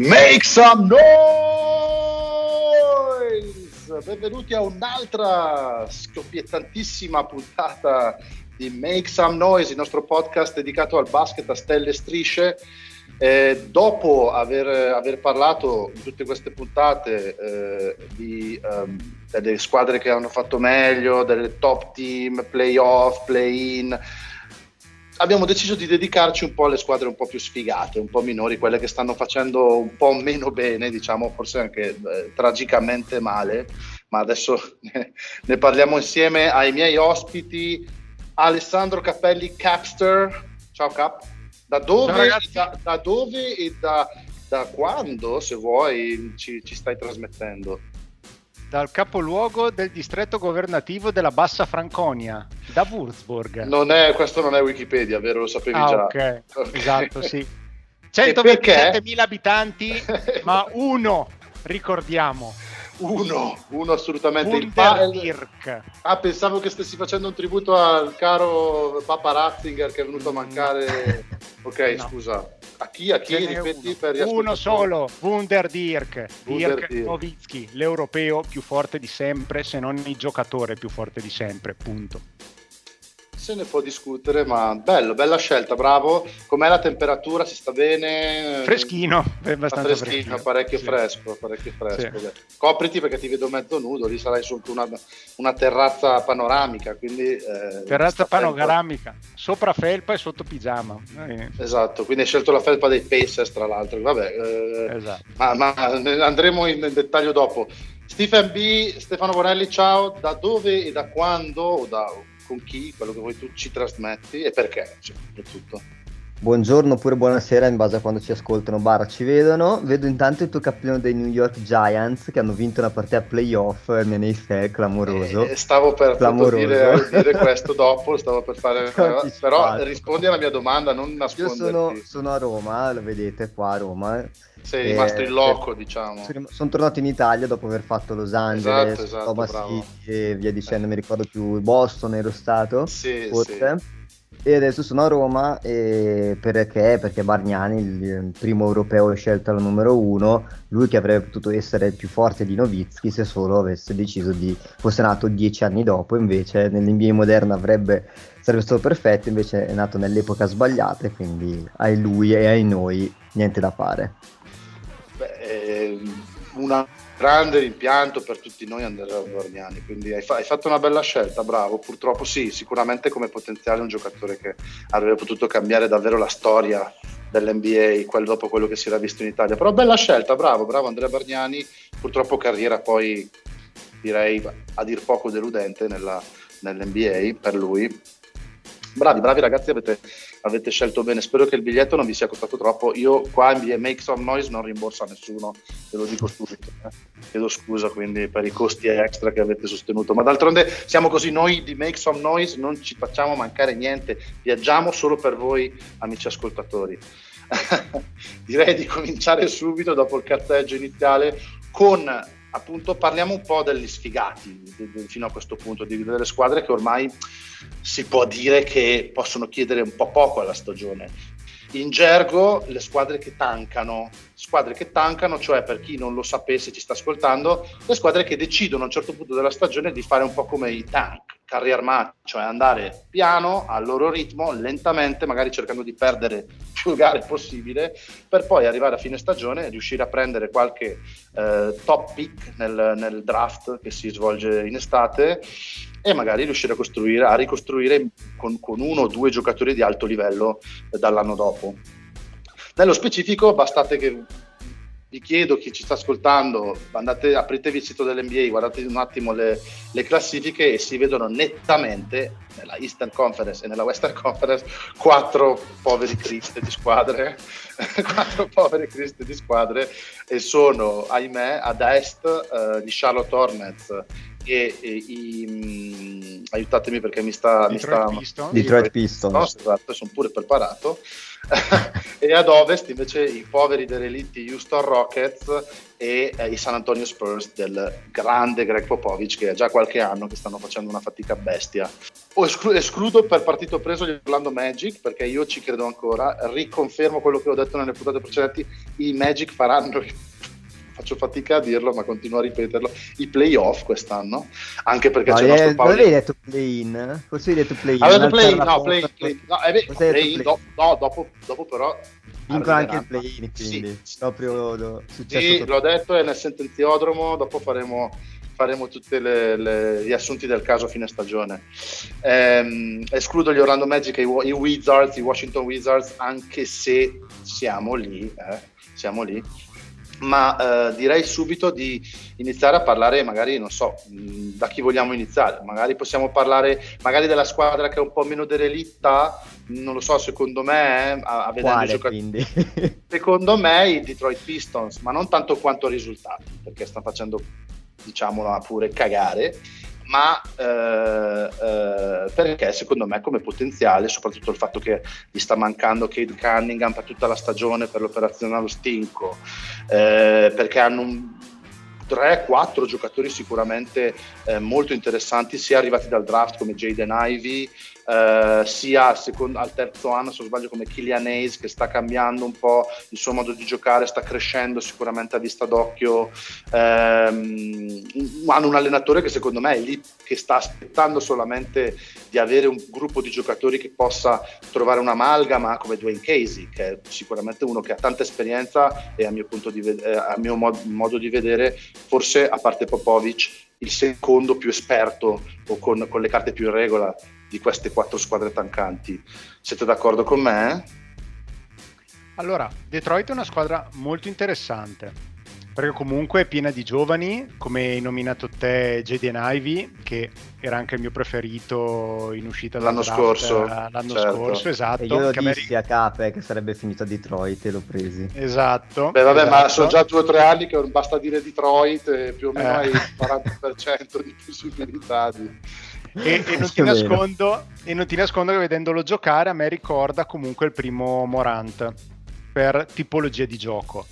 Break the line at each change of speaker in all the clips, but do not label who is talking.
Make some noise! Benvenuti a un'altra scoppiettantissima puntata di Make Some Noise, il nostro podcast dedicato al basket a stelle e strisce. Eh, dopo aver, aver, parlato in tutte queste puntate eh, di, um, delle squadre che hanno fatto meglio, delle top team, playoff, play-in, abbiamo deciso di dedicarci un po' alle squadre un po' più sfigate, un po' minori, quelle che stanno facendo un po' meno bene, diciamo forse anche eh, tragicamente male, ma adesso ne, parliamo insieme ai miei ospiti Alessandro Cappelli Capster. Ciao Cap. Da dove, da, da dove e da, da, quando, se vuoi, ci, ci stai trasmettendo?
Dal capoluogo del distretto governativo della Bassa Franconia, da Würzburg.
Non è, questo non è Wikipedia, vero? Lo sapevi ah, già.
Ok, esatto, sì. 127.000 abitanti, ma uno, ricordiamo.
Uno, uno assolutamente.
Wunderdirk.
Ah, pensavo che stessi facendo un tributo al caro Papa Ratzinger che è venuto a mancare. Ok, no. scusa. A chi? A chi? Ripeti per
Uno solo, Wunder Dirk, Dirk Nowitzki, l'europeo più forte di sempre, se non il giocatore più forte di sempre, punto
se ne può discutere, ma bello, bella scelta, bravo. Com'è la temperatura? Si sta bene?
Freschino, è abbastanza
freschino, freschino. parecchio sì. fresco, parecchio fresco. Sì. Copriti perché ti vedo mezzo nudo, lì sarai su una, una terrazza panoramica, quindi...
Eh, terrazza panoramica, sopra felpa e sotto pigiama.
Eh. Esatto, quindi hai scelto la felpa dei Pacers tra l'altro, vabbè, eh, esatto. ma, ma andremo in dettaglio dopo. Stephen B, Stefano Bonelli, ciao, da dove e da quando, o da con chi, quello che vuoi tu ci trasmetti e perché, soprattutto.
Buongiorno oppure buonasera in base a quando ci ascoltano, barra ci vedono. Vedo intanto il tuo cappellino dei New York Giants che hanno vinto una partita playoff, me ne sei clamoroso.
Eh, stavo per dire, dire, questo dopo, stavo per fare... però rispondi alla mia domanda, non nasconderti.
Io sono, sono a Roma, lo vedete qua a Roma
sei rimasto in loco, diciamo.
Sono tornato in Italia dopo aver fatto Los Angeles, esatto, esatto, Thomas City e via dicendo, eh. mi ricordo più Boston ero stato,
sì, forse. Sì.
E adesso sono a Roma e perché? Perché Bargnani, il primo europeo scelto al numero uno, lui che avrebbe potuto essere il più forte di Novitsky se solo avesse deciso di fosse nato dieci anni dopo, invece nell'NBA moderna avrebbe sarebbe stato perfetto, invece è nato nell'epoca sbagliata quindi ai lui e ai noi niente da fare.
Beh, un grande rimpianto per tutti noi Andrea Guarniani, quindi hai, fa- hai, fatto una bella scelta, bravo, purtroppo sì, sicuramente come potenziale un giocatore che avrebbe potuto cambiare davvero la storia dell'NBA quel, dopo quello che si era visto in Italia, però bella scelta, bravo, bravo Andrea Bargnani, purtroppo carriera poi direi a dir poco deludente nella, nell'NBA per lui, bravi, bravi ragazzi, avete, avete, scelto bene. Spero che il biglietto non vi sia costato troppo. Io qua in Make Some Noise non rimborso a nessuno, ve lo dico subito. Eh. Chiedo scusa quindi per i costi extra che avete sostenuto. Ma d'altronde siamo così noi di Make Some Noise, non ci facciamo mancare niente, viaggiamo solo per voi, amici ascoltatori. Direi di cominciare subito dopo il carteggio iniziale con appunto parliamo un po' degli sfigati fino a questo punto, di, delle squadre che ormai si può dire che possono chiedere un po' poco alla stagione. In gergo le squadre che tancano, squadre che tancano, cioè per chi non lo sapesse, ci sta ascoltando, le squadre che decidono a un certo punto della stagione di fare un po' come i tank, carri armati, cioè andare piano, al loro ritmo, lentamente, magari cercando di perdere più gare possibile, per poi arrivare a fine stagione e riuscire a prendere qualche eh, top pick nel, nel draft che si svolge in estate e magari riuscire a, a ricostruire con, con, uno o due giocatori di alto livello eh, dall'anno dopo. Nello specifico, bastate che vi chiedo chi ci sta ascoltando, andate, apritevi il sito dell'NBA, guardate un attimo le, le, classifiche e si vedono nettamente nella Eastern Conference e nella Western Conference quattro poveri criste di squadre, quattro poveri criste di squadre e sono, ahimè, ad est eh, gli Charlotte Hornets e, e i, mh, aiutatemi perché mi sta...
Detroit
mi sta
Pistons.
Detroit Pistons.
No, esatto, sono pure preparato. e ad ovest invece i poveri derelitti Houston Rockets e eh, i San Antonio Spurs del grande Greg Popovich che ha già qualche anno che stanno facendo una fatica bestia. O esclu- escludo per partito preso gli Orlando Magic perché io ci credo ancora, riconfermo quello che ho detto nelle puntate precedenti, i Magic faranno faccio fatica a dirlo, ma continuo a ripeterlo, i playoff quest'anno, anche perché
no,
c'è il nostro
Paolo.
Paolo.
avevi detto play-in? Forse hai detto play-in.
Avevo play-in, no, play,
porta-
play, no, eh, beh,
hai
play-in,
play-
do- no, dopo, dopo però
Vincono anche il play-in,
Sì,
quindi
sì.
proprio do- successo
Sì, l'ho detto, è nel sentenziodromo, dopo faremo, faremo tutti gli assunti del caso a fine stagione. Ehm, escludo gli Orlando Magic e i, i Wizards, i Washington Wizards, anche se siamo lì, eh, siamo lì. Ma eh, direi subito di iniziare a parlare, magari, non so, mh, da chi vogliamo iniziare. Magari possiamo parlare magari della squadra che è un po' meno derelitta, non lo so, secondo me, eh, a, a vedere giocatori. Secondo me i Detroit Pistons, ma non tanto quanto risultati, perché stanno facendo, diciamolo pure, cagare, ma eh, eh, perché secondo me come potenziale, soprattutto il fatto che gli sta mancando Cade Cunningham per tutta la stagione per l'operazione allo stinco, eh, perché hanno un 3-4 giocatori sicuramente eh, molto interessanti, sia arrivati dal draft come Jaden Ivey, eh, sia al, secondo, al terzo anno, se non sbaglio, come Killian Hayes, che sta cambiando un po' il suo modo di giocare, sta crescendo sicuramente a vista d'occhio. Ehm, hanno un allenatore che secondo me è lì, che sta aspettando solamente di avere un gruppo di giocatori che possa trovare un'amalgama come Dwayne Casey, che è sicuramente uno che ha tanta esperienza e a mio, ved- eh, a mio mod- modo di vedere, forse a parte Popovic, il secondo più esperto o con, con le carte più in regola di queste quattro squadre tancanti. Siete d'accordo con me?
Allora, Detroit è una squadra molto interessante, perché comunque è piena di giovani, come hai nominato te Jaden Ivey, che era anche il mio preferito in uscita
L'anno
draft,
scorso,
eh, L'anno
certo.
scorso, esatto.
E io lo
me
dissi a Cape che sarebbe finito a Detroit e l'ho presi.
Esatto.
Beh, vabbè, ma
esatto.
sono già due o tre anni che basta dire Detroit e più o meno
Eh.
hai il 40% di possibilità di...
E, e non nascondo, e non ti nascondo che vedendolo giocare a me ricorda comunque il primo Morant per tipologia di gioco.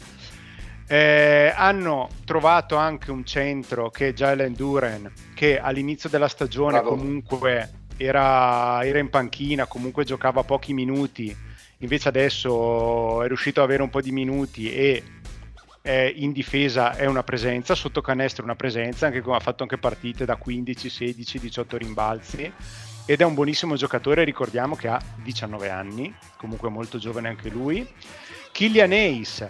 Eh, hanno trovato anche un centro che è Jalen Duren che all'inizio della stagione
Bravo.
comunque era, era in panchina, comunque giocava pochi minuti, invece adesso è riuscito ad avere un po' di minuti e in difesa è una presenza, sotto canestro è una presenza, anche come ha fatto anche partite da 15, 16, 18 rimbalzi ed è un buonissimo giocatore, ricordiamo che ha 19 anni, comunque molto giovane anche lui. Killian Hayes,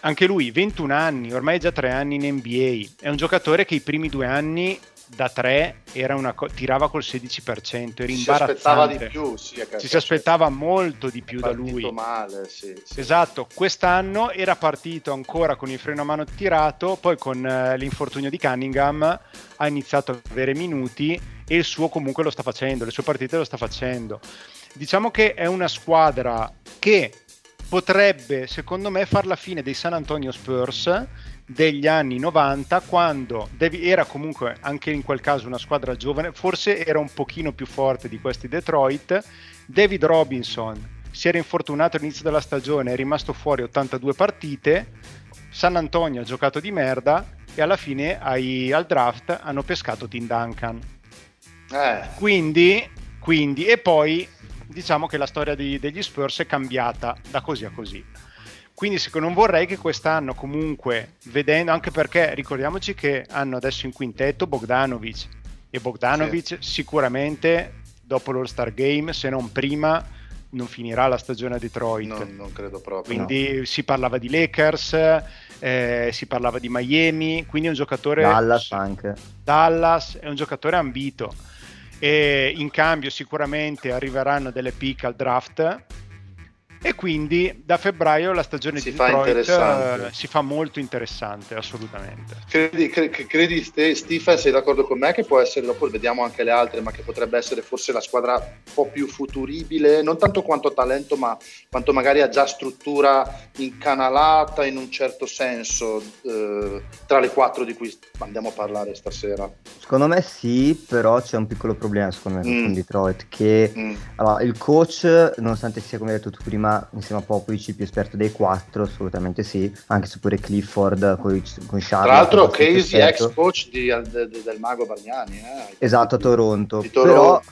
anche lui 21 anni, ormai già 3 anni in NBA, è un giocatore che i primi due anni da 3 era una co- tirava col 16%, era
Si aspettava di
imbarazzante.
più, sì,
Ci si aspettava molto di più da lui.
male, sì, sì.
Esatto, quest'anno era partito ancora con il freno a mano tirato, poi con eh, l'infortunio di Cunningham ha iniziato a avere minuti e il suo comunque lo sta facendo, le sue partite lo sta facendo. Diciamo che è una squadra che potrebbe, secondo me, far la fine dei San Antonio Spurs degli anni 90 quando era comunque anche in quel caso una squadra giovane, forse era un pochino più forte di questi Detroit. David Robinson si era infortunato all'inizio della stagione, è rimasto fuori 82 partite. San Antonio ha giocato di merda e alla fine ai- al draft hanno pescato Tim Duncan.
Eh,
Quindi, quindi, e poi diciamo che la storia di- degli Spurs è cambiata da così a così. Quindi secondo- non vorrei che quest'anno comunque, vedendo, anche perché ricordiamoci che hanno adesso in quintetto Bogdanovic e Bogdanovic sicuramente dopo l'All Star Game, se non prima, non finirà la stagione a Detroit.
non, non credo proprio.
Quindi si parlava di Lakers, eh, si parlava di Miami, quindi è un giocatore
Dallas anche.
Dallas è un giocatore ambito e in cambio sicuramente arriveranno delle pick al draft e quindi da febbraio la stagione
si
di
fa
Detroit uh, si fa molto interessante, assolutamente.
Credi, credi, credi Stephen, sei d'accordo con me che può essere, dopo vediamo anche le altre, ma che potrebbe essere forse la squadra un po' più futuribile, non tanto quanto talento, ma quanto magari ha già struttura incanalata in un certo senso eh, tra le quattro di cui andiamo a parlare stasera?
Secondo me sì, però c'è un piccolo problema secondo me mm. con Detroit, che mm. allora, il coach, nonostante sia come hai detto tu prima, insieme a Popovic il più esperto dei quattro, assolutamente sì, anche se pure Clifford con, con Charlotte.
Tra l'altro Casey ex coach di, de, del mago Bargnani. Eh,
esatto, a Toronto. Toronto. Però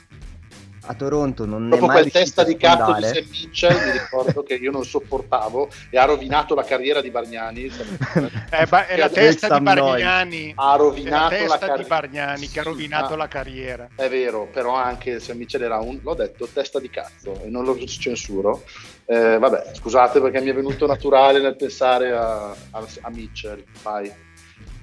a Toronto non
Dopo
è mai
quel testa di cazzo di Sam Mitchell mi ricordo che io non sopportavo e ha rovinato la carriera di Bargnani.
Eh, ba- è la testa di Bargnani.
Ha rovinato
è la,
la
carriera di Bargnani che ha rovinato ah, la carriera.
È vero però anche Sam Mitchell era un l'ho detto testa di cazzo e non lo censuro. Eh, vabbè scusate perché mi è venuto naturale nel pensare a, a, a Mitchell vai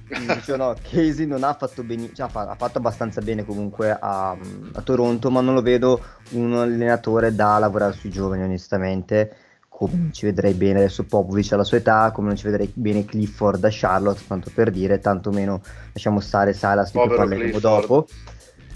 Dicevo, no, Casey non ha fatto bene, cioè, ha fatto abbastanza bene comunque a, a, Toronto, ma non lo vedo un allenatore da lavorare sui giovani, onestamente. Come ci vedrei bene adesso Popovic alla sua età, come non ci vedrei bene Clifford da Charlotte, tanto per dire, tanto meno lasciamo stare Silas di cui parleremo dopo.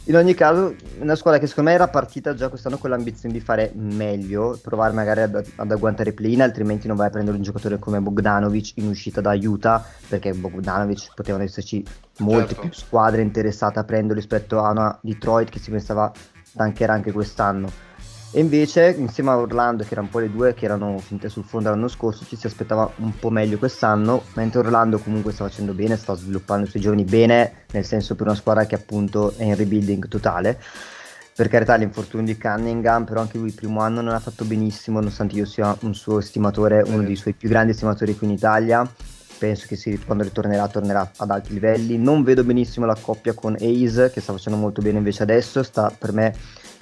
In ogni caso, una squadra che secondo me era partita già quest'anno con l'ambizione di fare meglio, provare magari ad, ad agguantare play-in, altrimenti non vai a prendere un giocatore come Bogdanovic in uscita da Utah, perché Bogdanovic potevano esserci molte certo. più squadre interessate a prenderlo rispetto a una Detroit che si pensava tancherà anche quest'anno. E invece, insieme a Orlando, che erano un po' le due che erano finite sul fondo l'anno scorso, ci si aspettava un po' meglio quest'anno, mentre Orlando comunque sta facendo bene, sta sviluppando i suoi giovani bene, nel senso per una squadra che appunto è in rebuilding totale. Per carità l'infortunio di Cunningham, però anche lui il primo anno non ha fatto benissimo, nonostante io sia un suo estimatore, uno dei suoi più grandi estimatori qui in Italia. Penso che si, quando ritornerà tornerà ad alti livelli. Non vedo benissimo la coppia con Ace, che sta facendo molto bene invece adesso, sta per me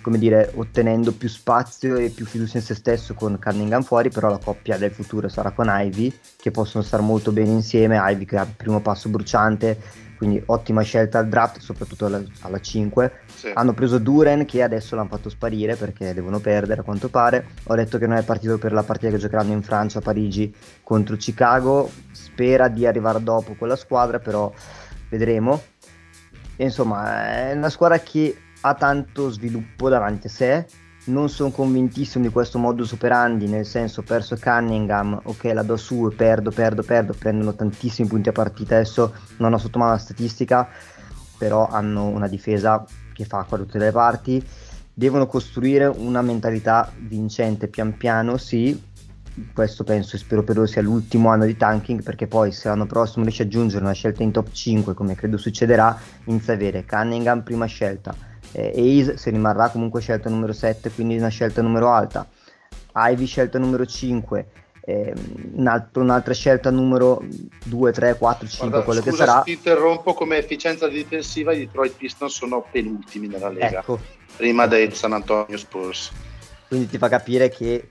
come dire, ottenendo più spazio e più fiducia in se stesso con Cunningham fuori, però la coppia del futuro sarà con Ivy, che possono stare molto bene insieme, Ivy che ha il primo passo bruciante, quindi ottima scelta al draft, soprattutto alla, alla 5. Sì. Hanno preso Duren che adesso l'hanno fatto sparire perché devono perdere a quanto pare. Ho detto che non è partito per la partita che giocheranno in Francia a Parigi contro Chicago, spera di arrivare dopo con la squadra, però vedremo. E insomma, è una squadra che ha tanto sviluppo davanti a sé. Non sono convintissimo di questo modus operandi, nel senso perso Cunningham, ok la do su perdo, perdo, perdo, prendono tantissimi punti a partita, adesso non ho sotto mano la statistica, però hanno una difesa che fa qua tutte le parti, devono costruire una mentalità vincente pian piano, sì, questo penso e spero per loro sia l'ultimo anno di tanking perché poi se l'anno prossimo riesce a aggiungere una scelta in top 5 come credo succederà inizia a avere Cunningham prima scelta eh, Ace se rimarrà comunque scelta numero 7 quindi una scelta numero alta Ivy scelta numero 5 eh, un altro, un'altra scelta numero 2, 3, 4, 5 Guarda, quello
scusa,
che sarà
ti interrompo come efficienza difensiva i Detroit Pistons sono penultimi nella Lega ecco. prima dei San Antonio Spurs
quindi ti fa capire che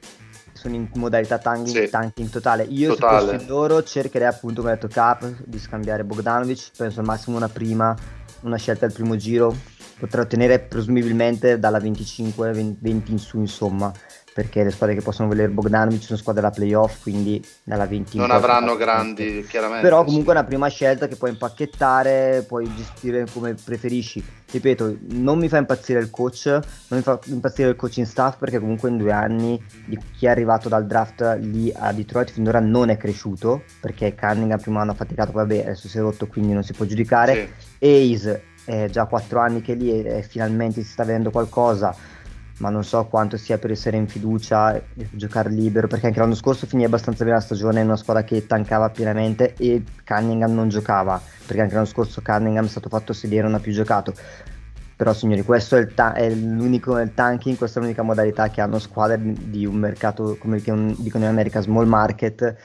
sono in modalità tanking, sì. tanking totale. Io totale. se fossi loro cercherei appunto come ha detto Cap di scambiare Bogdanovic, penso al massimo una prima, una scelta al primo giro, potrà ottenere presumibilmente dalla 25-20 in su insomma perché le squadre che possono vedere Bogdanovic sono squadre da playoff, quindi dalla 20
non avranno grandi, chiaramente.
Però comunque sì. è una prima scelta che puoi impacchettare, puoi gestire come preferisci. Ripeto, non mi fa impazzire il coach, non mi fa impazzire il coaching staff perché comunque in due anni di chi è arrivato dal draft lì a Detroit finora non è cresciuto, perché Cunningham prima anno ha faticato, vabbè adesso si è rotto quindi non si può giudicare. Sì. Ace è già quattro anni che lì e finalmente si sta vedendo qualcosa ma non so quanto sia per essere in fiducia e giocare libero, perché anche l'anno scorso finì abbastanza bene la stagione in una squadra che tankava pienamente e Cunningham non giocava, perché anche l'anno scorso Cunningham è stato fatto sedere, non ha più giocato. Però signori, questo è, il ta- è l'unico il tanking, questa è l'unica modalità che hanno squadre di un mercato, come dicono in America, small market,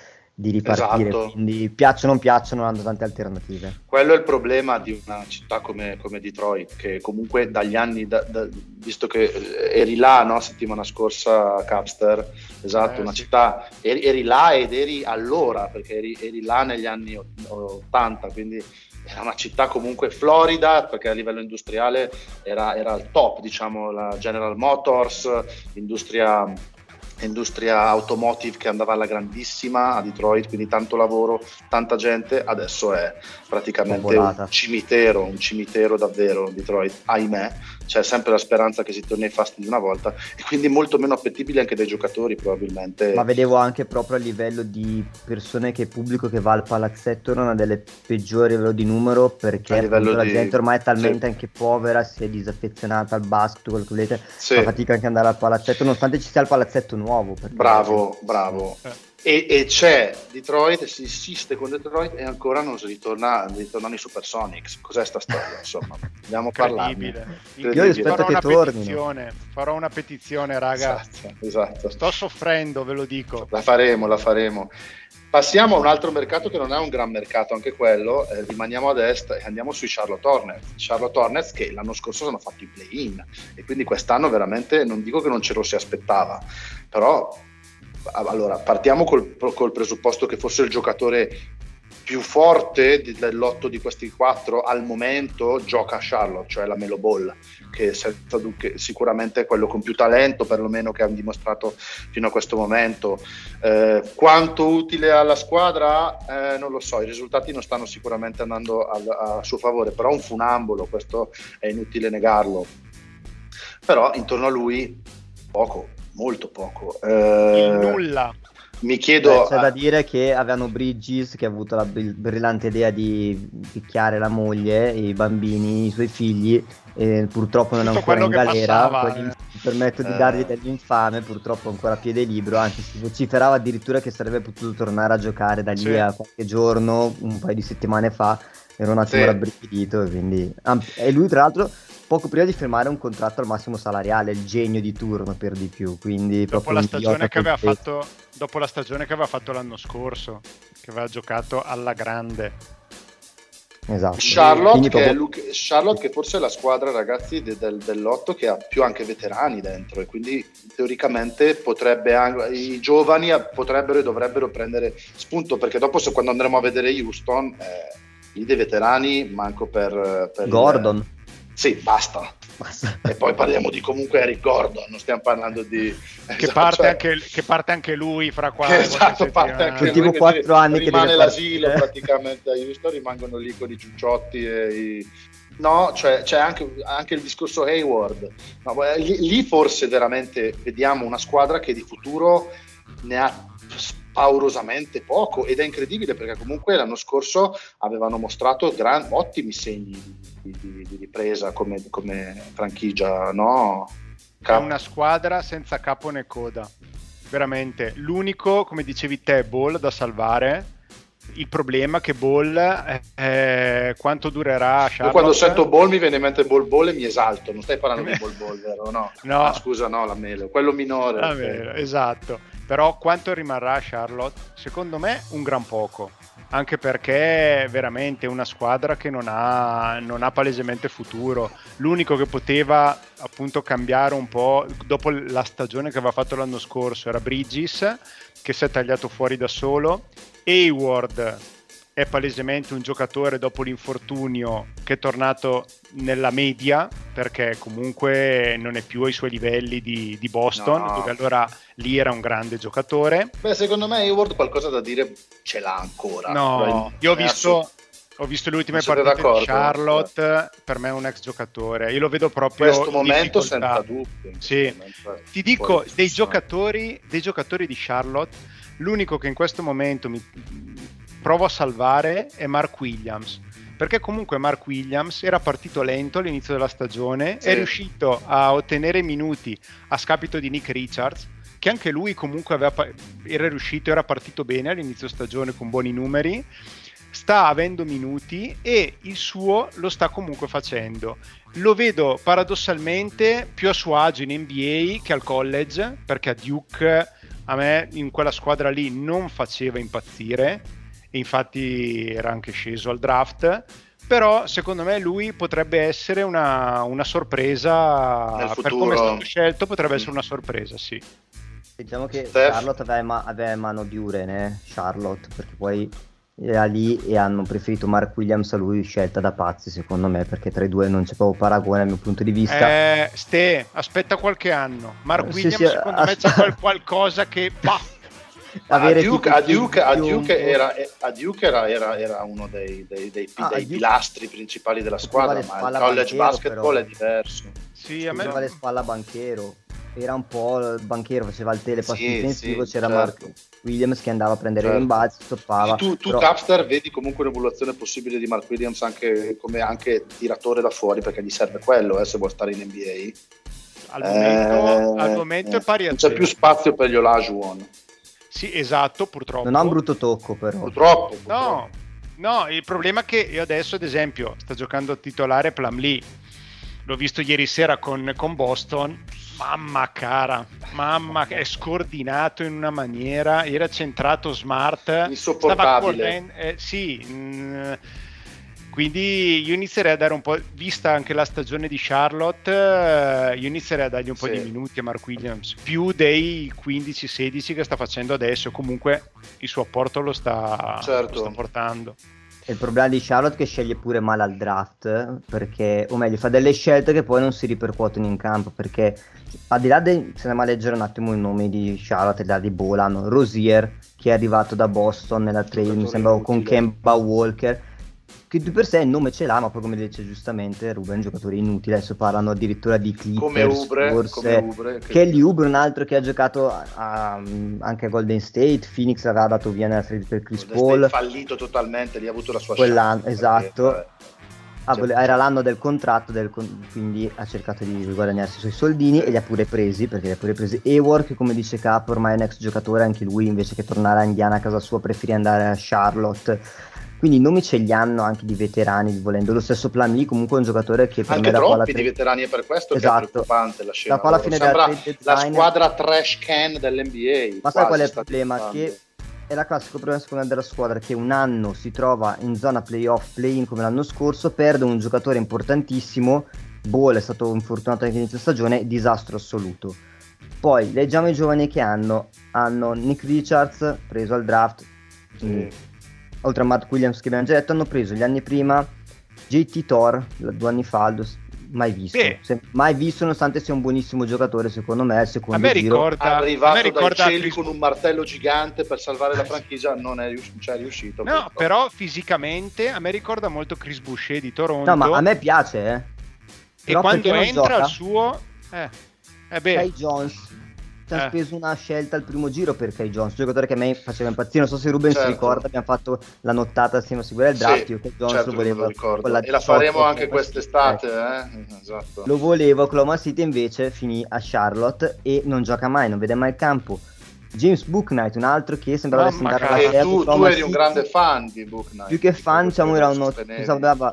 di ripartire. Esatto. Quindi piacciono o non piacciono, hanno tante alternative.
Quello è il problema di una città come, come Detroit, che comunque dagli anni, da, da, visto che eh, eri là no, settimana scorsa Capster, esatto, eh, una sì. città, eri, eri, là ed eri allora, perché eri, eri là negli anni 80, quindi era una città comunque florida perché a livello industriale era, era al top, diciamo, la General Motors, industria industria automotive che andava alla grandissima a Detroit, quindi tanto lavoro, tanta gente, adesso è praticamente
Popolata.
un cimitero, un cimitero davvero Detroit, ahimè, c'è sempre la speranza che si torni ai fasti di una volta e quindi molto meno appetibile anche dai giocatori probabilmente.
Ma vedevo anche proprio a livello di persone che pubblico che va al palazzetto non ha delle peggiori a livello di numero perché la
di-
gente ormai è talmente
sì.
anche povera, si è disaffezionata al basket, quello che volete,
Sì.
fa fatica anche ad andare al palazzetto nonostante ci sia il palazzetto nuovo. perché-
Bravo, bravo.
Eh.
E, e c'è Detroit, si insiste con Detroit e ancora non si ritorna, ritornano i Supersonics. Cos'è sta storia? Insomma, dobbiamo.
Incredibile.
Io
aspetto
farò
che
petizione, farò una petizione, raga.
Esatto, esatto.
Sto soffrendo, ve lo dico.
La faremo, la faremo. Passiamo a un altro mercato che non è un gran mercato, anche quello, eh, rimaniamo ad est e andiamo sui Charlotte Hornets. Charlotte Hornets che l'anno scorso hanno fatto i play-in e quindi quest'anno veramente non dico che non ce lo si aspettava, però a- allora partiamo col, col presupposto che fosse il giocatore più forte dell'otto di questi quattro al momento gioca a Charlotte, cioè la Melo Ball, che dubbio- sicuramente è quello con più talento, perlomeno che hanno dimostrato fino a questo momento. Eh, quanto utile alla squadra? Eh, non lo so, i risultati non stanno sicuramente andando al- a, suo favore, però un funambolo, questo è inutile negarlo. Però intorno a lui poco, molto poco. Eh,
Il nulla.
mi chiedo...
Beh, c'è da dire che avevano Bridges che ha avuto la brill- brillante idea di picchiare la moglie, i bambini, i suoi figli e purtroppo non è ancora in galera.
passava, eh.
mi permetto di
Eh.
dargli dell'infame, purtroppo ancora a piede libero, anzi si vociferava addirittura che sarebbe potuto tornare a giocare da lì
Sì.
a qualche giorno, un paio di settimane fa, ero un attimo
Sì.
rabbrividito quindi... E lui tra l'altro poco prima di firmare un contratto al massimo salariale, il genio di turno per di più, quindi
Dopo
proprio
la stagione fatto dopo la stagione che aveva fatto l'anno scorso, che aveva giocato alla grande.
Esatto.
Charlotte che, Luke- Charlotte che forse è la squadra ragazzi de- del, dell'otto che ha più anche veterani dentro e quindi teoricamente potrebbe anche, i giovani potrebbero e dovrebbero prendere spunto perché dopo se quando andremo a vedere Houston eh, lì dei veterani manco per, per il-
Gordon.
Sì basta
Basta.
e poi parliamo di comunque Eric Gordon non stiamo parlando di
Che,
esatto,
parte
cioè-
anche, che parte anche lui fra
che
qualche
esatto, parte anche
Che tipo
lui,
quattro anni che
rimane
deve
l'asilo
partire.
praticamente a Houston, rimangono lì con i ciucciotti e i... No, cioè, c'è anche, anche il discorso Hayward. No, lì, lì forse veramente vediamo una squadra che di futuro ne ha paurosamente poco ed è incredibile perché comunque l'anno scorso avevano mostrato gran- ottimi segni di, di- ripresa come, come franchigia, no?
È
Cap-
una squadra senza capo né coda. Veramente, l'unico, come dicevi te, Ball da salvare. Il problema è che Ball, eh, eh, quanto durerà
Io
Charlotte?
quando sento ball mi viene in mente ball ball e mi esalto, non stai parlando di ball ball, vero? No,
No.
Ah, scusa, no, la melo, quello minore. Ok.
vero, esatto. Però quanto rimarrà Charlotte? Secondo me un gran poco. Anche perché è veramente una squadra che non ha, non ha palesemente futuro. L'unico che poteva appunto cambiare un po' dopo la stagione che aveva fatto l'anno scorso era Bridges, che si è tagliato fuori da solo. Hayward è palesemente un giocatore dopo l'infortunio che è tornato nella media perché comunque non è più ai suoi livelli di, di Boston,
No.
dove allora lì era un grande giocatore.
Beh, secondo me Hayward qualcosa da dire ce l'ha ancora.
No,
Però
io ho visto, ho visto le ultime partite di? Charlotte, per me è un ex giocatore. Io lo vedo
in
proprio
questo
in
momento senza dubbio. in
Sì.
momento
Ti dico, dei giocatori, dei giocatori di Charlotte, l'unico che in questo momento mi provo a salvare è Mark Williams. Perché comunque Mark Williams era partito lento all'inizio della stagione,
Sì.
è riuscito a ottenere minuti a scapito di Nick Richards, che anche lui comunque aveva era riuscito, era partito bene all'inizio stagione con buoni numeri, sta avendo minuti e il suo lo sta comunque facendo. Lo vedo paradossalmente più a suo agio in NBA che al college, perché a Duke a me in quella squadra lì non faceva impazzire e infatti era anche sceso al draft. Però secondo me lui potrebbe essere una, una sorpresa per come è stato scelto, potrebbe
Mm.
essere una sorpresa, sì.
Diciamo che
Steph?
Charlotte aveva, in ma- aveva in mano Duren, eh, Charlotte, perché poi era lì e hanno preferito Mark Williams a lui scelta da pazzi secondo me perché tra i due non c'è proprio paragone dal mio punto di vista
eh, Ste aspetta qualche anno Mark Williams sì, sì, secondo as- me c'è qual- qualcosa che bah,
a Duke, a Duke, a Duke, era, a Duke era, era, era, uno dei, dei, dei, ah, dei pilastri principali della squadra, ma il college basketball però. è diverso.
Sì, a me vale spalla banchero. Era un po' il banchero, faceva il telepass sì, difensivo, sì, c'era certo. Mark Williams che andava a prendere certo. rimbalzi, stoppava.
Tu, tu però... Capster vedi comunque un'evoluzione possibile di Mark Williams anche come anche tiratore da fuori perché gli serve quello eh, se vuole stare in NBA.
Al momento, eh, al momento è pari a
Non c'è più spazio per gli Olajuwon.
Sì, esatto, purtroppo.
Non ha un brutto tocco, però.
Purtroppo. purtroppo.
No, no, il problema è che io adesso, ad esempio, sto giocando a titolare Plumlee. L'ho visto ieri sera con, con Boston. Mamma cara, mamma, è scordinato in una maniera, era centrato smart.
Insopportabile.
eh, sì, mh, mm, quindi io inizierei a dare un po', vista anche la stagione di Charlotte, eh, io inizierei a dargli un po' sì. di minuti a Mark Williams, più dei 15-16 che sta facendo adesso, comunque il suo apporto lo sta, certo. lo sta portando.
Il problema di Charlotte è che sceglie pure male al draft, perché, o meglio, fa delle scelte che poi non si ripercuotono in campo, perché al di là di, se andiamo a leggere un attimo i nomi di Charlotte, da di Bolan, Rosier, che è arrivato da Boston nella trade, mi sembra, con Kemba Walker, che di per sé il nome ce l'ha, ma poi come dice giustamente Ruben, un giocatore inutile, adesso parlano addirittura di Clippers, come Ubre, forse, come Ubre, che... Kelly Ubre, un altro che ha giocato a, a, anche a Golden State, Phoenix aveva dato via nella trade per Chris Golden Paul.
State fallito totalmente, lì ha avuto la sua
Quell'anno. Esatto. Perché, ah, cioè... era l'anno del contratto, del con... quindi ha cercato di guadagnarsi i suoi soldini e li ha pure presi, perché li ha pure presi. Ewar, che come dice Cap, ormai è un ex giocatore, anche lui invece che tornare a Indiana a casa sua preferì andare a Charlotte quindi i nomi ce li hanno anche di veterani, volendo. Lo stesso Plumlee comunque è un giocatore che
per anche me troppi tre... di veterani è per questo esatto. che è esatto. preoccupante la scena. Da fine Sembra la squadra trash can dell'NBA.
Ma sai qual è il problema? Che è la classico problema secondo me della squadra che un anno si trova in zona playoff, play-in come l'anno scorso, perde un giocatore importantissimo, Ball è stato infortunato anche inizio stagione, disastro assoluto. Poi leggiamo i giovani che hanno, hanno Nick Richards preso al draft, sì oltre a Matt Williams che abbiamo già detto, hanno preso gli anni prima JT Thor, due anni fa, mai visto. Se, mai visto, nonostante sia un buonissimo giocatore, secondo me. Secondo
a me ricorda,
arrivato
a me ricorda
dai cieli con un martello gigante per salvare la franchigia, non è, rius- cioè, è riuscito.
No, purtroppo. però fisicamente a me ricorda molto Chris Boucher di Toronto.
No, ma a me piace, eh.
E quando entra il suo... Eh, eh beh.
Kai Jones ci ha eh. speso una scelta al primo giro per Kai Jones, un giocatore che a me faceva impazzire. Non so se Ruben certo. si ricorda, abbiamo fatto la nottata assieme a seguire il draft.
Sì, io Kai Jones certo, lo volevo. E la faremo anche quest'estate. Eh? Esatto.
Lo volevo, Oklahoma City invece finì a Charlotte e non gioca mai, non vede mai il campo. James Booknight, un altro che sembrava essere andato
alla serie. Tu, tu eri un grande fan di Booknight.
Più che fan, diciamo, era un,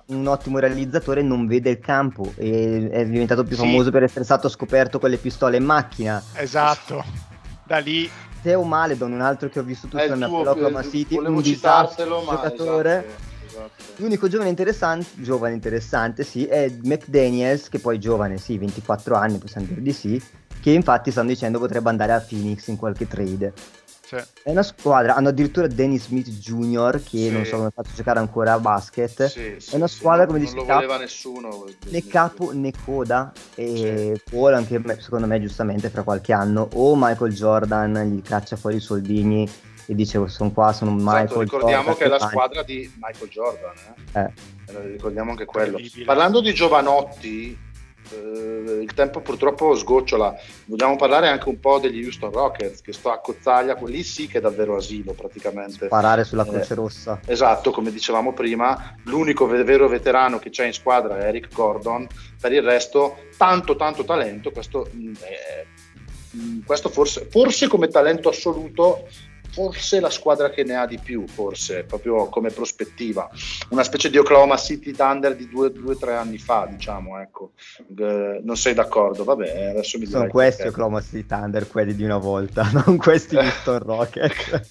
un ottimo realizzatore, non vede il campo e è diventato più sì. famoso per essere stato scoperto con le pistole in macchina.
Esatto, da lì.
Teo Maledon, un altro che ho vissuto su Oklahoma City, un disastro giocatore. Esatto. Esatto. L'unico giovane interessante, giovane interessante, sì, è McDaniels, che poi giovane, sì, 24 anni, possiamo dire di sì, che infatti stanno dicendo potrebbe andare a Phoenix in qualche trade. Sì. È una squadra, hanno addirittura Dennis Smith Jr. che sì. non so come fatto giocare ancora a basket. Sì, è una squadra come
dice non lo voleva nessuno.
Né capo né coda e Paul anche secondo me giustamente fra qualche anno o Michael Jordan gli caccia fuori i soldini e dice sono qua, sono esatto, Michael esatto,
ricordiamo Jordan, che è la squadra di Michael Jordan. Eh? Eh. Ricordiamo anche quello. Parlando di giovanotti, eh, il tempo purtroppo sgocciola. Vogliamo parlare anche un po' degli Houston Rockets, che sto a Cozzaglia, quelli sì che è davvero asilo praticamente.
Sparare sulla eh, Croce eh, Rossa.
Esatto, come dicevamo prima, l'unico vero veterano che c'è in squadra è Eric Gordon, per il resto tanto tanto talento, questo, mm, questo forse, forse come talento assoluto forse la squadra che ne ha di più, forse, proprio come prospettiva. Una specie di Oklahoma City Thunder di due o tre anni fa, diciamo, ecco. Eh, non sei d'accordo? Vabbè, adesso mi
Sono questi. Oklahoma City Thunder, quelli di una volta, non questi Houston Rocket.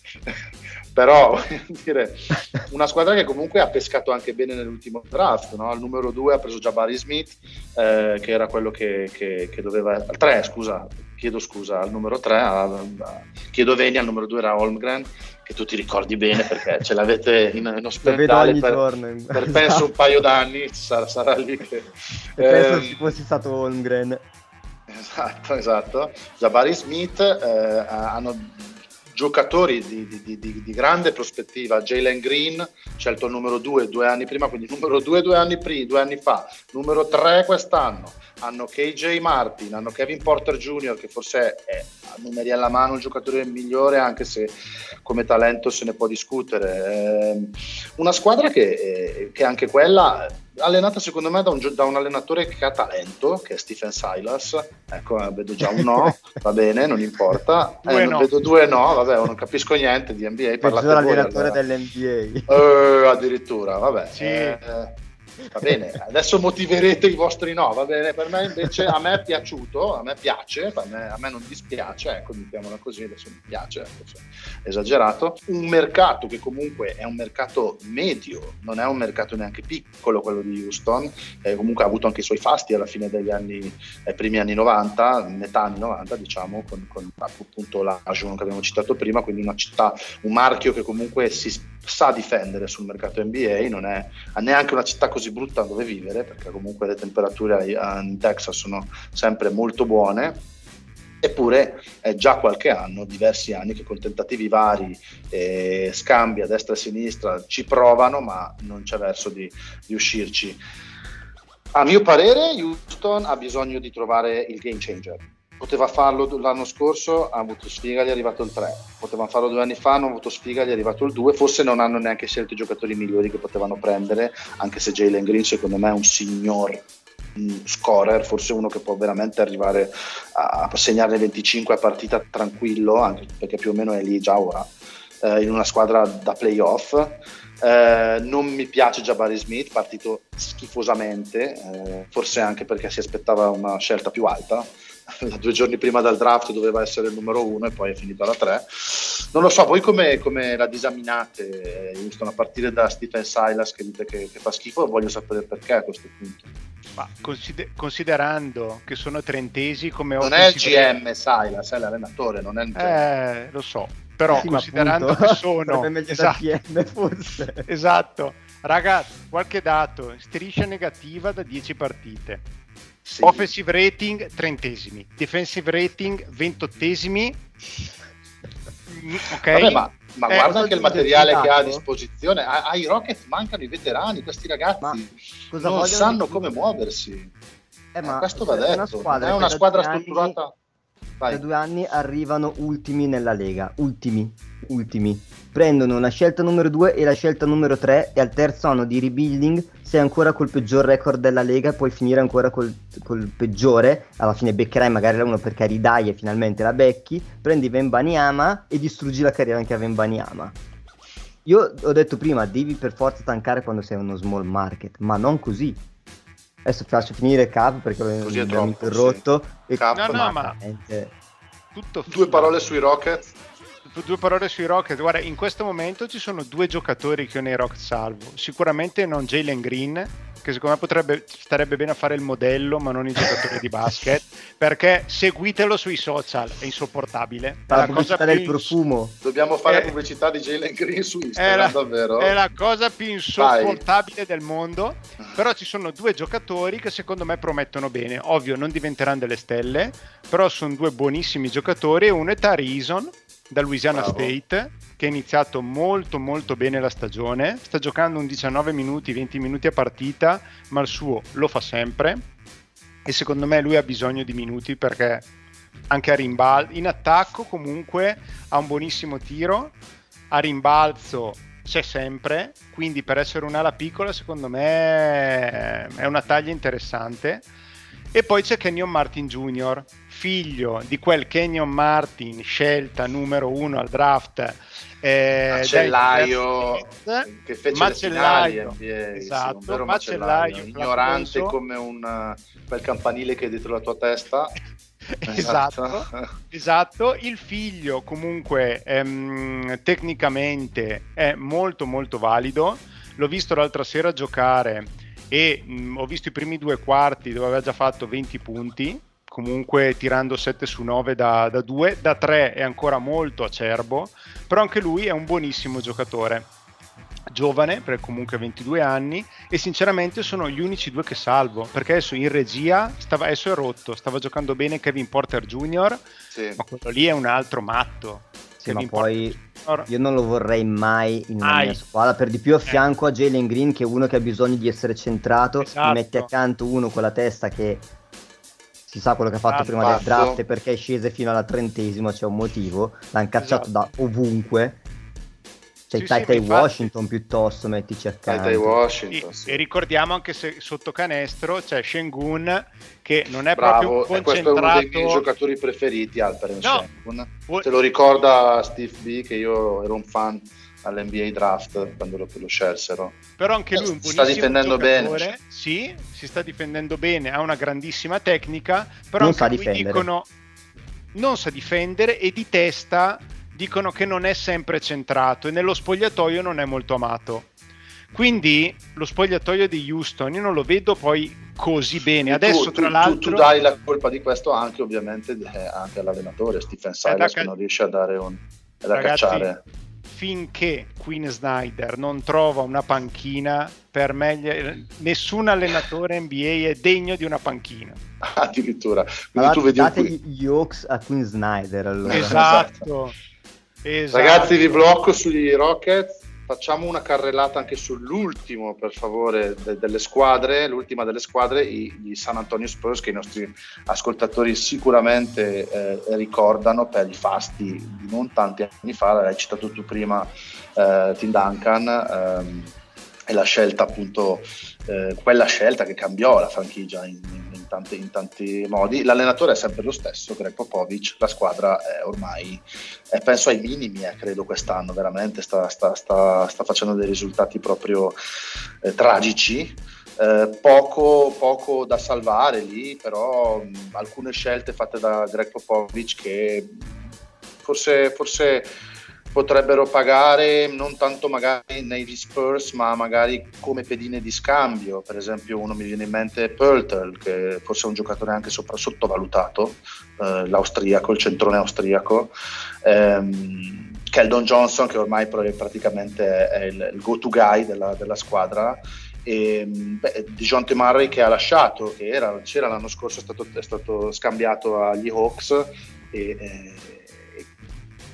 Però, dire, una squadra che comunque ha pescato anche bene nell'ultimo draft, no? Al numero due ha preso Jabari Smith, eh, che era quello che, che, che doveva... Al tre, scusa, chiedo scusa al numero 3, a, a, chiedo venia al numero 2 era Holmgren, che tu ti ricordi bene perché ce l'avete in, in ospedale per, giorno, per penso esatto. un paio d'anni, sarà, sarà lì che...
E eh, penso ci fosse stato Holmgren.
Esatto, esatto. Jabari Smith eh, hanno giocatori di, di, di, di, grande prospettiva, Jalen Green, scelto il numero 2 due anni prima, quindi numero 2 due anni due anni fa, numero 3 quest'anno, hanno KJ Martin, hanno Kevin Porter Jr., che forse è a numeri alla mano il giocatore migliore, anche se come talento se ne può discutere. Eh, una squadra che, eh, che anche quella allenata secondo me da un, da un, allenatore che ha talento, che è Stephen Silas. Ecco, eh, vedo già un no, va bene, non importa. Eh, non no. Vedo due no, vabbè, non capisco niente di NBA.
Parlate l'allenatore allora. dell'NBA.
Eh, addirittura, vabbè. Sì. Eh, Va bene, adesso motiverete i vostri no, va bene, per me invece a me è piaciuto, a me piace, a me, a me non dispiace, ecco, mettiamola così, adesso mi piace, ecco, esagerato. Un mercato che comunque è un mercato medio, non è un mercato neanche piccolo quello di Houston, eh, comunque ha avuto anche i suoi fasti alla fine degli anni, ai primi anni 90, metà anni 90 diciamo, con, con appunto l'Ajon che abbiamo citato prima, quindi una città, un marchio che comunque si sa difendere sul mercato NBA, non è neanche una città così brutta dove vivere, perché comunque le temperature in Texas sono sempre molto buone. Eppure è già qualche anno, diversi anni, che con tentativi vari, eh, scambi a destra e a sinistra, ci provano, ma non c'è verso di, di uscirci. A mio parere, Houston ha bisogno di trovare il game changer Poteva farlo l'anno scorso, ha avuto sfiga, gli è arrivato il 3. Potevano farlo due anni fa, hanno avuto sfiga, gli è arrivato il 2. Forse non hanno neanche scelto i giocatori migliori che potevano prendere, anche se Jalen Green secondo me è un signor mm, scorer, forse uno che può veramente arrivare a segnare 25 a partita tranquillo, anche perché più o meno è lì già ora, eh, in una squadra da playoff. Eh, non mi piace Jabari Smith, partito schifosamente, eh, forse anche perché si aspettava una scelta più alta due giorni prima dal draft doveva essere il numero uno e poi è finito alla tre. Non lo so, voi come, come la disaminate Houston a partire da Stephen Silas che dite che, che fa schifo? Voglio sapere perché a questo punto.
Ma consider- considerando che sono trentesi come
Non è il GM Silas, è l'allenatore, non è il GM.
Eh, lo so, però sì, considerando che sono... esatto. GM, forse. esatto. Raga, qualche dato, striscia negativa da 10 partite sì. Offensive rating trentesimi, defensive rating ventottesimi.
Ok. Vabbè, ma, ma eh, guarda anche il materiale che ha a disposizione. Ai Rocket mancano i veterani, questi ragazzi non sanno come muoversi. Eh, ma questo va detto. Una squadra, è una squadra strutturata. Anni.
Da due anni arrivano ultimi nella Lega, ultimi, ultimi. Prendono la scelta numero 2 e la scelta numero 3 e al terzo anno di rebuilding sei ancora col peggior record della Lega puoi finire ancora col, col peggiore. Alla fine beccherai magari uno perché ridai e finalmente la becchi. Prendi Vembaniama e distruggi la carriera anche a Vembaniama. Io ho detto prima, devi per forza tankare quando sei uno small market, ma non così Adesso faccio finire Cap perché Così abbiamo interrotto.
Sì. E Cap, no, no, ma...
Tutto Due parole sui Rockets
due parole sui Rockets. Guarda, in questo momento ci sono due giocatori che io nei Rockets salvo. Sicuramente non Jalen Green, che secondo me potrebbe, starebbe bene a fare il modello, ma non il giocatore di basket. Perché seguitelo sui social, è insopportabile.
È la, cosa più del profumo.
Dobbiamo fare è, pubblicità di Jalen Green su Instagram, è la, davvero.
È la cosa più insopportabile Vai. del mondo. Però ci sono due giocatori che secondo me promettono bene. Ovvio, non diventeranno delle stelle, però sono due buonissimi giocatori. Uno è Tarison da Louisiana Bravo. State che ha iniziato molto molto bene la stagione, sta giocando un 19 minuti, 20 minuti a partita, ma il suo lo fa sempre e secondo me lui ha bisogno di minuti perché anche a rimbalzo, in attacco comunque ha un buonissimo tiro, a rimbalzo c'è sempre, quindi per essere un'ala piccola secondo me è una taglia interessante. E poi c'è Kenyon Martin Jr., figlio di quel Kenyon Martin scelta numero uno al draft
eh, macellaio che fece
macellaio,
finali esatto, sì, macellaio, macellaio ignorante come un quel campanile che è dietro la tua testa
esatto, esatto, esatto. il figlio comunque ehm, tecnicamente è molto molto valido l'ho visto l'altra sera giocare e mh, ho visto i primi due quarti dove aveva già fatto 20 punti comunque tirando 7 su 9 da, da 2, da 3 è ancora molto acerbo, però anche lui è un buonissimo giocatore giovane, perché comunque ha 22 anni, e sinceramente sono gli unici due che salvo, perché adesso in regia, stava, adesso è rotto, stava giocando bene Kevin Porter Jr., sì. ma quello lì è un altro matto.
Sì, ma poi io non lo vorrei mai in una Ai. mia squadra, per di più a eh. fianco eh. a Jalen Green che è uno che ha bisogno di essere centrato, esatto. metti accanto uno con la testa che si sa quello che ha fatto esatto. prima del draft perché è scese fino alla trentesima, c'è un motivo, l'hanno cacciato esatto. da ovunque cioè sì, Tai sì, Washington piuttosto mettici accanto. Tai
Washington,
sì. E ricordiamo anche se sotto canestro c'è Shengun che non è Bravo, proprio concentrato. questo è uno dei
miei giocatori preferiti, Alperen no. Shengun. Se lo ricorda Steve B che io ero un fan all'NBA draft quando lo, lo scelsero.
Però anche lui è un buonissimo sta difendendo bene. Sì, si sta difendendo bene, ha una grandissima tecnica, però non anche lui dicono non sa difendere e di testa dicono che non è sempre centrato e nello spogliatoio non è molto amato. Quindi lo spogliatoio di Houston io non lo vedo poi così bene. Adesso, tu, tra l'altro,
tu, tu, dai la colpa di questo anche, ovviamente, eh, anche all'allenatore Stephen Silas ca- che non riesce a dare un. È da Ragazzi, cacciare.
Finché Queen Snyder non trova una panchina, per me nessun allenatore NBA è degno di una panchina.
Addirittura.
Quindi tu vedi date un... gli Hawks a Queen Snyder allora.
Esatto.
Esatto. Ragazzi, vi blocco sugli Rockets. Facciamo una carrellata anche sull'ultimo, per favore, de- delle squadre, l'ultima delle squadre, i, i, San Antonio Spurs, che i nostri ascoltatori sicuramente eh, ricordano per i fasti di non tanti anni fa. L'hai citato tu prima, eh, Tim Duncan. Ehm, e la scelta appunto, eh, quella scelta che cambiò la franchigia in, in, tanti, in, tanti, modi. L'allenatore è sempre lo stesso, Greg Popovic, la squadra è ormai, è, penso ai minimi, eh, credo quest'anno, veramente sta, sta, sta, sta facendo dei risultati proprio eh, tragici. Eh, poco, poco, da salvare lì, però mh, alcune scelte fatte da Greg Popovic che forse, forse potrebbero pagare non tanto magari nei Spurs ma magari come pedine di scambio. Per esempio uno mi viene in mente Pöltl che forse è un giocatore anche sopra, sottovalutato eh, l'austriaco, il centrone austriaco. Ehm, Keldon Johnson che ormai praticamente è il, il go to guy della, della squadra. E beh, Dijonte Murray che ha lasciato che era, c'era l'anno scorso è stato, è stato scambiato agli Hawks e, eh,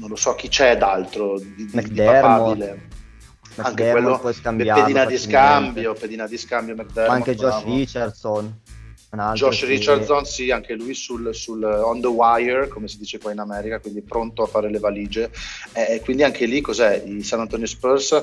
non lo so chi c'è d'altro di, di papabile. Anche quello pedina di scambio, pedina di scambio
McDermott, anche Josh bravo. Richardson.
Josh che... Richardson, sì, anche lui sul, sul, on the wire, come si dice qua in America, quindi pronto a fare le valigie. E quindi anche lì cos'è? I San Antonio Spurs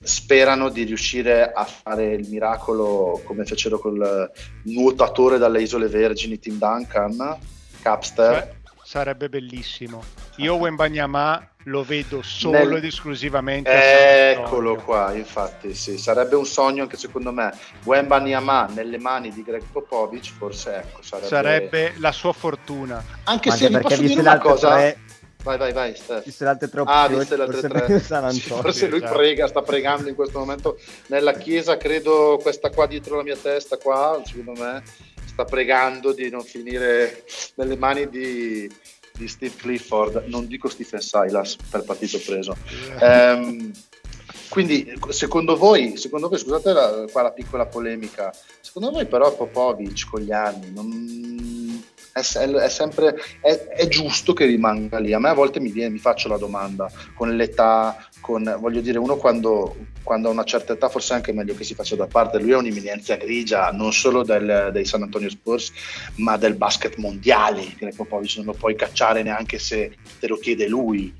sperano di riuscire a fare il miracolo come fecero col nuotatore dalle Isole Vergini Tim Duncan, Capster. Cioè,
sarebbe bellissimo. Io Wembanyama lo vedo solo Nel... ed esclusivamente
eccolo qua infatti sì sarebbe un sogno anche secondo me. Wembanyama nelle mani di Greg Popovic forse ecco
sarebbe, sarebbe la sua fortuna.
Anche, se vi posso dire una cosa? tre... vai vai vai
Steph. viste le altre tre
ah viste le altre tre. Sì, forse lui esatto. prega sta pregando in questo momento nella chiesa credo questa qua dietro la mia testa qua secondo me sta pregando di non finire nelle mani di, di Steve Clifford, non dico Stephen Silas per partito preso. Um, quindi secondo voi, secondo voi, scusate la, qua la piccola polemica, secondo voi però Popovic con gli anni non, è, è, sempre è, è, giusto che rimanga lì? A me a volte mi, viene, mi faccio la domanda con l'età, con, voglio dire, uno quando, quando, ha una certa età forse è anche meglio che si faccia da parte, lui è un'imminenza grigia non solo del, dei San Antonio Spurs ma del basket mondiale, che Popovic non lo puoi cacciare neanche se te lo chiede lui.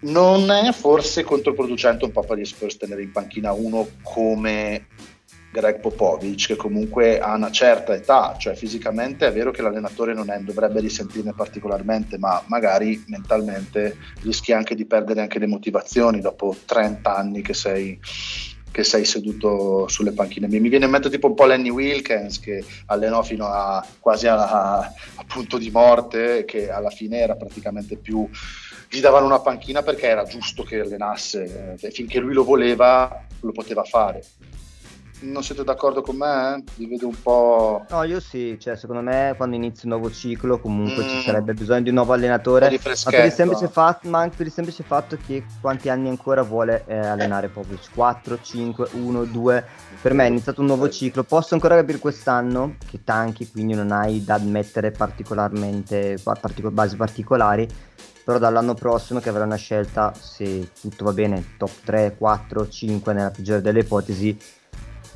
Non è forse controproducente un po' per gli Spurs tenere in panchina uno come Greg Popovic, che comunque ha una certa età, cioè fisicamente è vero che l'allenatore non è, dovrebbe risentirne particolarmente, ma magari mentalmente rischi anche di perdere anche le motivazioni dopo 30 anni che sei, che sei seduto sulle panchine. Mi viene in mente tipo un po' Lenny Wilkins che allenò fino a quasi a, a punto di morte, che alla fine era praticamente più gli davano una panchina perché era giusto che allenasse, eh, finché lui lo voleva lo poteva fare non siete d'accordo con me? Vi vedo un po'.
No, io sì, cioè, secondo me quando inizia un nuovo ciclo comunque mm. ci sarebbe bisogno di un nuovo allenatore. Ma, per il fatto, ma anche per il semplice fatto che quanti anni ancora vuole eh, allenare Popovic? 4, 5, 1, 2. Per me è iniziato un nuovo ciclo. Posso ancora capire quest'anno che tanchi, quindi non hai da mettere particolarmente particol- basi particolari però dall'anno prossimo che avrà una scelta se tutto va bene top 3, 4, 5 nella peggiore delle ipotesi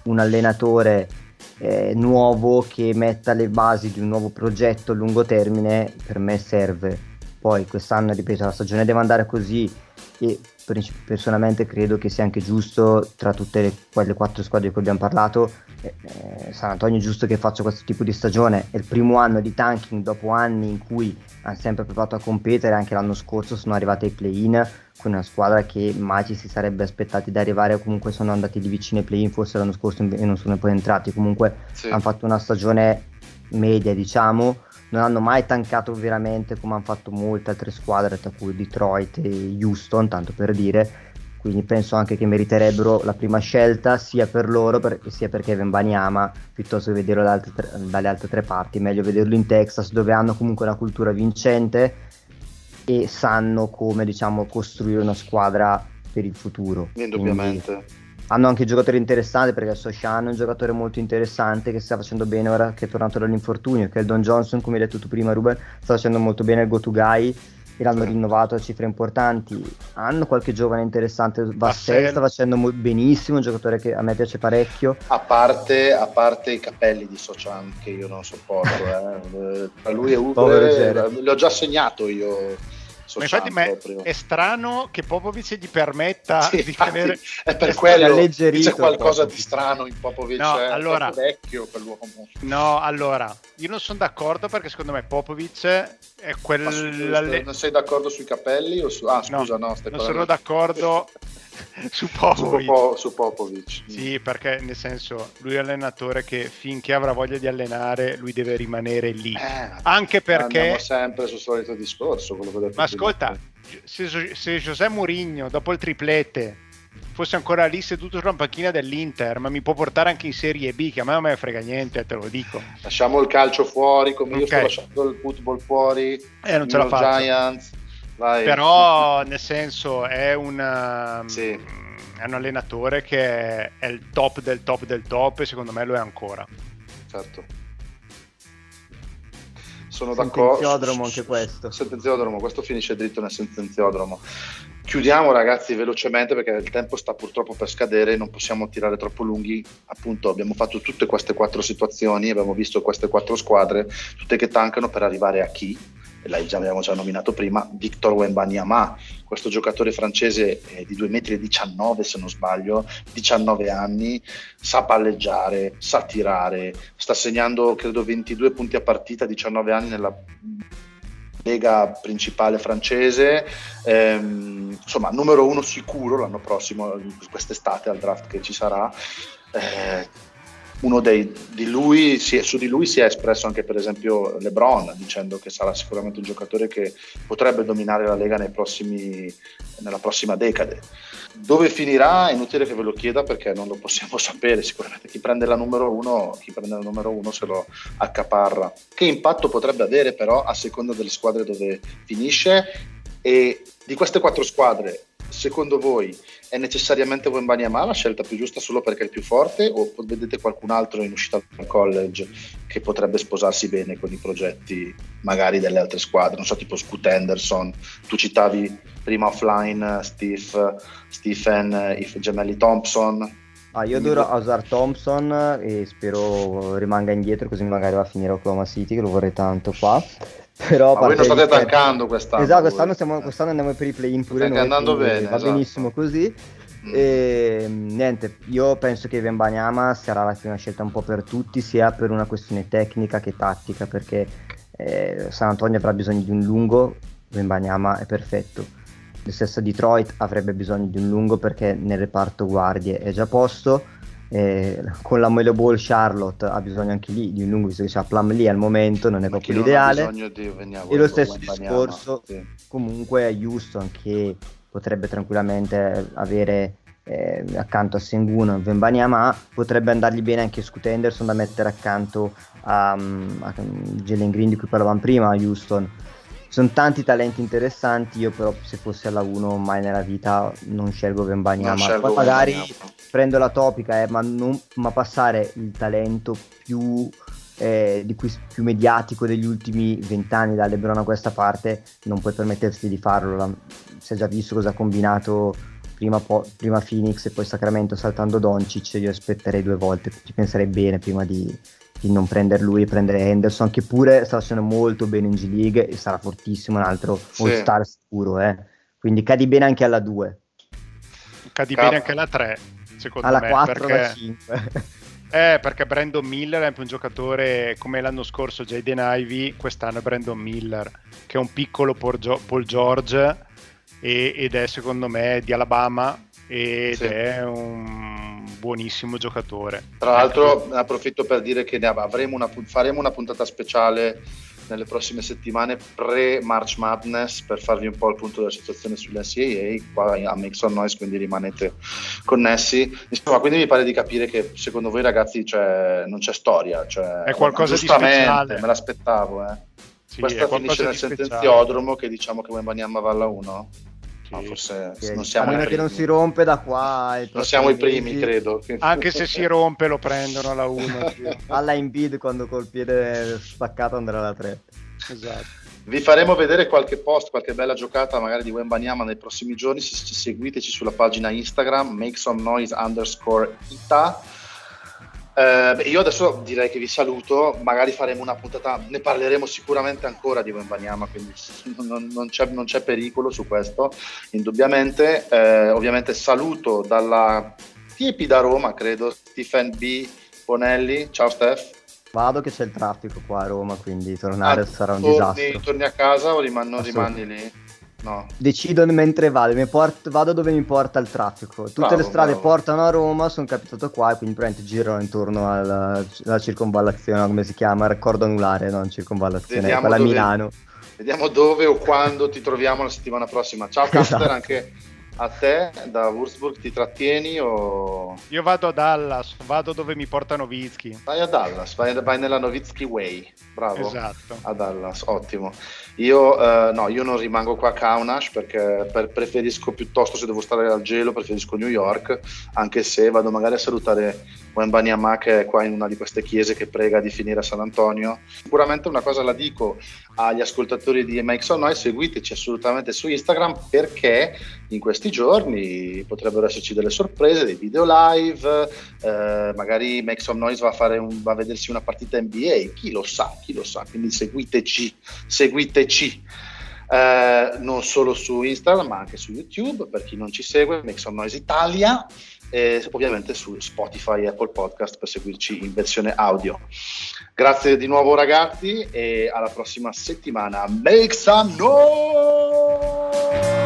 un allenatore eh, nuovo che metta le basi di un nuovo progetto a lungo termine per me serve. Poi quest'anno, ripeto, la stagione deve andare così e personalmente credo che sia anche giusto tra tutte le, quelle quattro squadre di cui abbiamo parlato eh, eh, San Antonio è giusto che faccia questo tipo di stagione è il primo anno di tanking dopo anni in cui hanno sempre provato a competere anche l'anno scorso sono arrivati ai play-in con una squadra che mai ci si sarebbe aspettati di arrivare o comunque sono andati di vicino ai play-in forse l'anno scorso e non sono poi entrati comunque sì. hanno fatto una stagione media diciamo non hanno mai tancato veramente come hanno fatto molte altre squadre, tra cui Detroit e Houston, tanto per dire. Quindi penso anche che meriterebbero la prima scelta sia per loro per, sia per Kevin Banyama piuttosto che vederlo dalle altre, tre, dalle altre tre parti. Meglio vederlo in Texas dove hanno comunque una cultura vincente e sanno come diciamo costruire una squadra per il futuro.
Indubbiamente. Quindi,
hanno anche giocatori interessanti perché Soshan è un giocatore molto interessante che sta facendo bene ora che è tornato dall'infortunio che è il Don Johnson come hai detto tu prima Ruben sta facendo molto bene il go to guy e l'hanno rinnovato a cifre importanti. Hanno qualche giovane interessante Vassell sta facendo mo- benissimo un giocatore che a me piace parecchio.
A parte, a parte i capelli di Sochan che io non sopporto eh. tra lui e Uber li ho già segnato io
ma infatti ma è, strano che Popovic gli permetta sì, di tenere
è per quello c'è qualcosa Popovic. di strano in Popovic
no, è allora,
vecchio quell'uomo
no allora io non sono d'accordo perché secondo me Popovic è quel su,
non sei d'accordo sui capelli o su ah scusa no,
no non sono d'accordo su Popovic.
Su, su Popovic.
Sì, perché nel senso, lui è allenatore che finché avrà voglia di allenare, lui deve rimanere lì. Eh, Anche perché...
Andiamo sempre sul solito discorso.
Ma ascolta, se, se José Mourinho, dopo il triplete, fosse ancora lì seduto sulla panchina dell'Inter, ma mi può portare anche in Serie B, che a me non me frega niente, te lo dico.
Lasciamo il calcio fuori, come okay. io sto lasciando il football fuori.
Eh, non ce la faccio. Giants. Vai. Però nel senso è un, sì. è un allenatore che è il top del top del top e secondo me lo è ancora.
Certo. Sono d'accordo.
Sentenziodromo anche questo.
Sentenziodromo, questo finisce dritto nel sentenziodromo. Chiudiamo ragazzi velocemente perché il tempo sta purtroppo per scadere, non possiamo tirare troppo lunghi. Appunto abbiamo fatto tutte queste quattro situazioni, abbiamo visto queste quattro squadre, tutte che tankano per arrivare a chi? L'hai già, abbiamo già nominato prima, Victor Wembanyama, questo giocatore francese eh, di 2,19 m se non sbaglio, 19 anni, sa palleggiare, sa tirare, sta segnando credo 22 punti a partita, 19 anni nella lega principale francese, ehm, insomma numero uno sicuro l'anno prossimo, quest'estate al draft che ci sarà. Eh, uno dei, di lui, su di lui si è espresso anche per esempio LeBron dicendo che sarà sicuramente un giocatore che potrebbe dominare la Lega prossimi, nella prossima decade. Dove finirà è inutile che ve lo chieda perché non lo possiamo sapere, sicuramente chi prende la numero uno, chi prende la numero uno se lo accaparra. Che impatto potrebbe avere però a seconda delle squadre dove finisce e di queste quattro squadre secondo voi è necessariamente Wembanyama la scelta più giusta solo perché è il più forte o vedete qualcun altro in uscita dal college che potrebbe sposarsi bene con i progetti magari delle altre squadre, non so tipo Scoot Henderson, tu citavi prima offline Steve, Stephen, If Gemelli Thompson.
Ah, io adoro Osar Thompson e spero rimanga indietro così magari va a finire Oklahoma City che lo vorrei tanto qua. Però
Ma voi non state tankando quest'anno.
Esatto, quest'anno, stiamo, quest'anno andiamo per i play-in pure
State noi. andando bene.
Va
esatto.
benissimo così. Mm. E, niente, io penso che Vembanyama sarà la prima scelta un po' per tutti, sia per una questione tecnica che tattica, perché eh, San Antonio avrà bisogno di un lungo, Vembanyama è perfetto. Lo stesso Detroit avrebbe bisogno di un lungo perché nel reparto guardie è già posto eh, con la Melo Ball Charlotte ha bisogno anche lì di un lungo visto che c'è Plum lì al momento non è Ma proprio l'ideale. e lo stesso discorso sì. comunque a Houston che potrebbe tranquillamente avere eh, accanto a Sengun e Vembanyama potrebbe andargli bene anche Scoot Henderson da mettere accanto a, a Jalen Green di cui parlavamo prima a Houston sono tanti talenti interessanti io però se fossi alla 1 mai nella vita non scelgo Vembanyama poi magari prendo la topica eh, ma, non, ma passare il talento più eh, di cui più mediatico degli ultimi vent'anni da Lebron a questa parte non puoi permetterti di farlo la, si è già visto cosa ha combinato prima, po- prima Phoenix e poi Sacramento saltando Doncic io aspetterei due volte ci penserei bene prima di, di non prendere lui e prendere Henderson che pure sta facendo molto bene in G League e sarà fortissimo un altro sì. all star sicuro eh. quindi cadi bene anche alla 2
cadi Cap- bene anche alla 3 secondo
alla
me
4
perché...
alla 5
eh, perché Brandon Miller è un giocatore come l'anno scorso Jaden Ivy, quest'anno è Brandon Miller, che è un piccolo Paul George e, ed è secondo me di Alabama ed sì. è un buonissimo giocatore.
Tra l'altro approfitto per dire che una, faremo una puntata speciale nelle prossime settimane pre-March Madness per farvi un po' il punto della situazione sull'NCAA qua a Make Some Noise quindi rimanete connessi. Insomma quindi mi pare di capire che secondo voi ragazzi cioè, non c'è storia cioè,
è qualcosa di speciale.
me l'aspettavo eh. sì, questa finisce nel sentenziodromo che diciamo che Wembanyama va alla 1
No, forse sì. non siamo a meno che non si rompe da qua.
Non siamo i primi, credo.
Anche se si rompe lo prendono alla 1.
alla in bid quando col piede spaccato andrà alla 3.
Esatto.
Vi faremo vedere qualche post, qualche bella giocata magari di Wembanyama nei prossimi giorni. Se, se seguiteci sulla pagina Instagram, make some noise underscore ita eh, beh, io adesso direi che vi saluto, magari faremo una puntata, ne parleremo sicuramente ancora di Wembanyama, quindi non, non, c'è, non, c'è, pericolo su questo, indubbiamente. Eh, ovviamente saluto dalla tiepida Roma, credo, Stephen B. Bonelli. Ciao Steph.
Vado che c'è il traffico qua a Roma, quindi tornare ah, sarà un torni, disastro.
Torni a casa o rimani, rimani lì?
No. Decido mentre vado, port- vado dove mi porta il traffico. Tutte bravo, le strade bravo. portano a Roma, sono capitato qua e quindi praticamente giro intorno alla, alla circonvallazione, come si chiama? Raccordo anulare, non circonvallazione, Vediamo quella dove, Milano.
Vediamo dove o quando ti troviamo la settimana prossima. Ciao Caster, esatto. anche a te da Würzburg ti trattieni o...
Io vado a Dallas, vado dove mi porta Novitsky.
Vai a Dallas, vai, vai nella Novitsky Way, bravo.
Esatto.
A Dallas, ottimo. Io, uh, no, io non rimango qua a Kaunas perché per, preferisco piuttosto, se devo stare al gelo, preferisco New York, anche se vado magari a salutare Wembanyama che è qua in una di queste chiese che prega di finire a San Antonio. Sicuramente una cosa la dico agli ascoltatori di Some Noise, seguiteci assolutamente su Instagram perché in questi giorni potrebbero esserci delle sorprese, dei video live, eh, magari Make Some Noise va a, fare un, va a vedersi una partita NBA, chi lo sa, chi lo sa, quindi seguiteci, seguiteci. Eh, non solo su Instagram ma anche su YouTube per chi non ci segue Make Some Noise Italia e ovviamente su Spotify e Apple Podcast per seguirci in versione audio. Grazie di nuovo ragazzi e alla prossima settimana. Make some noise!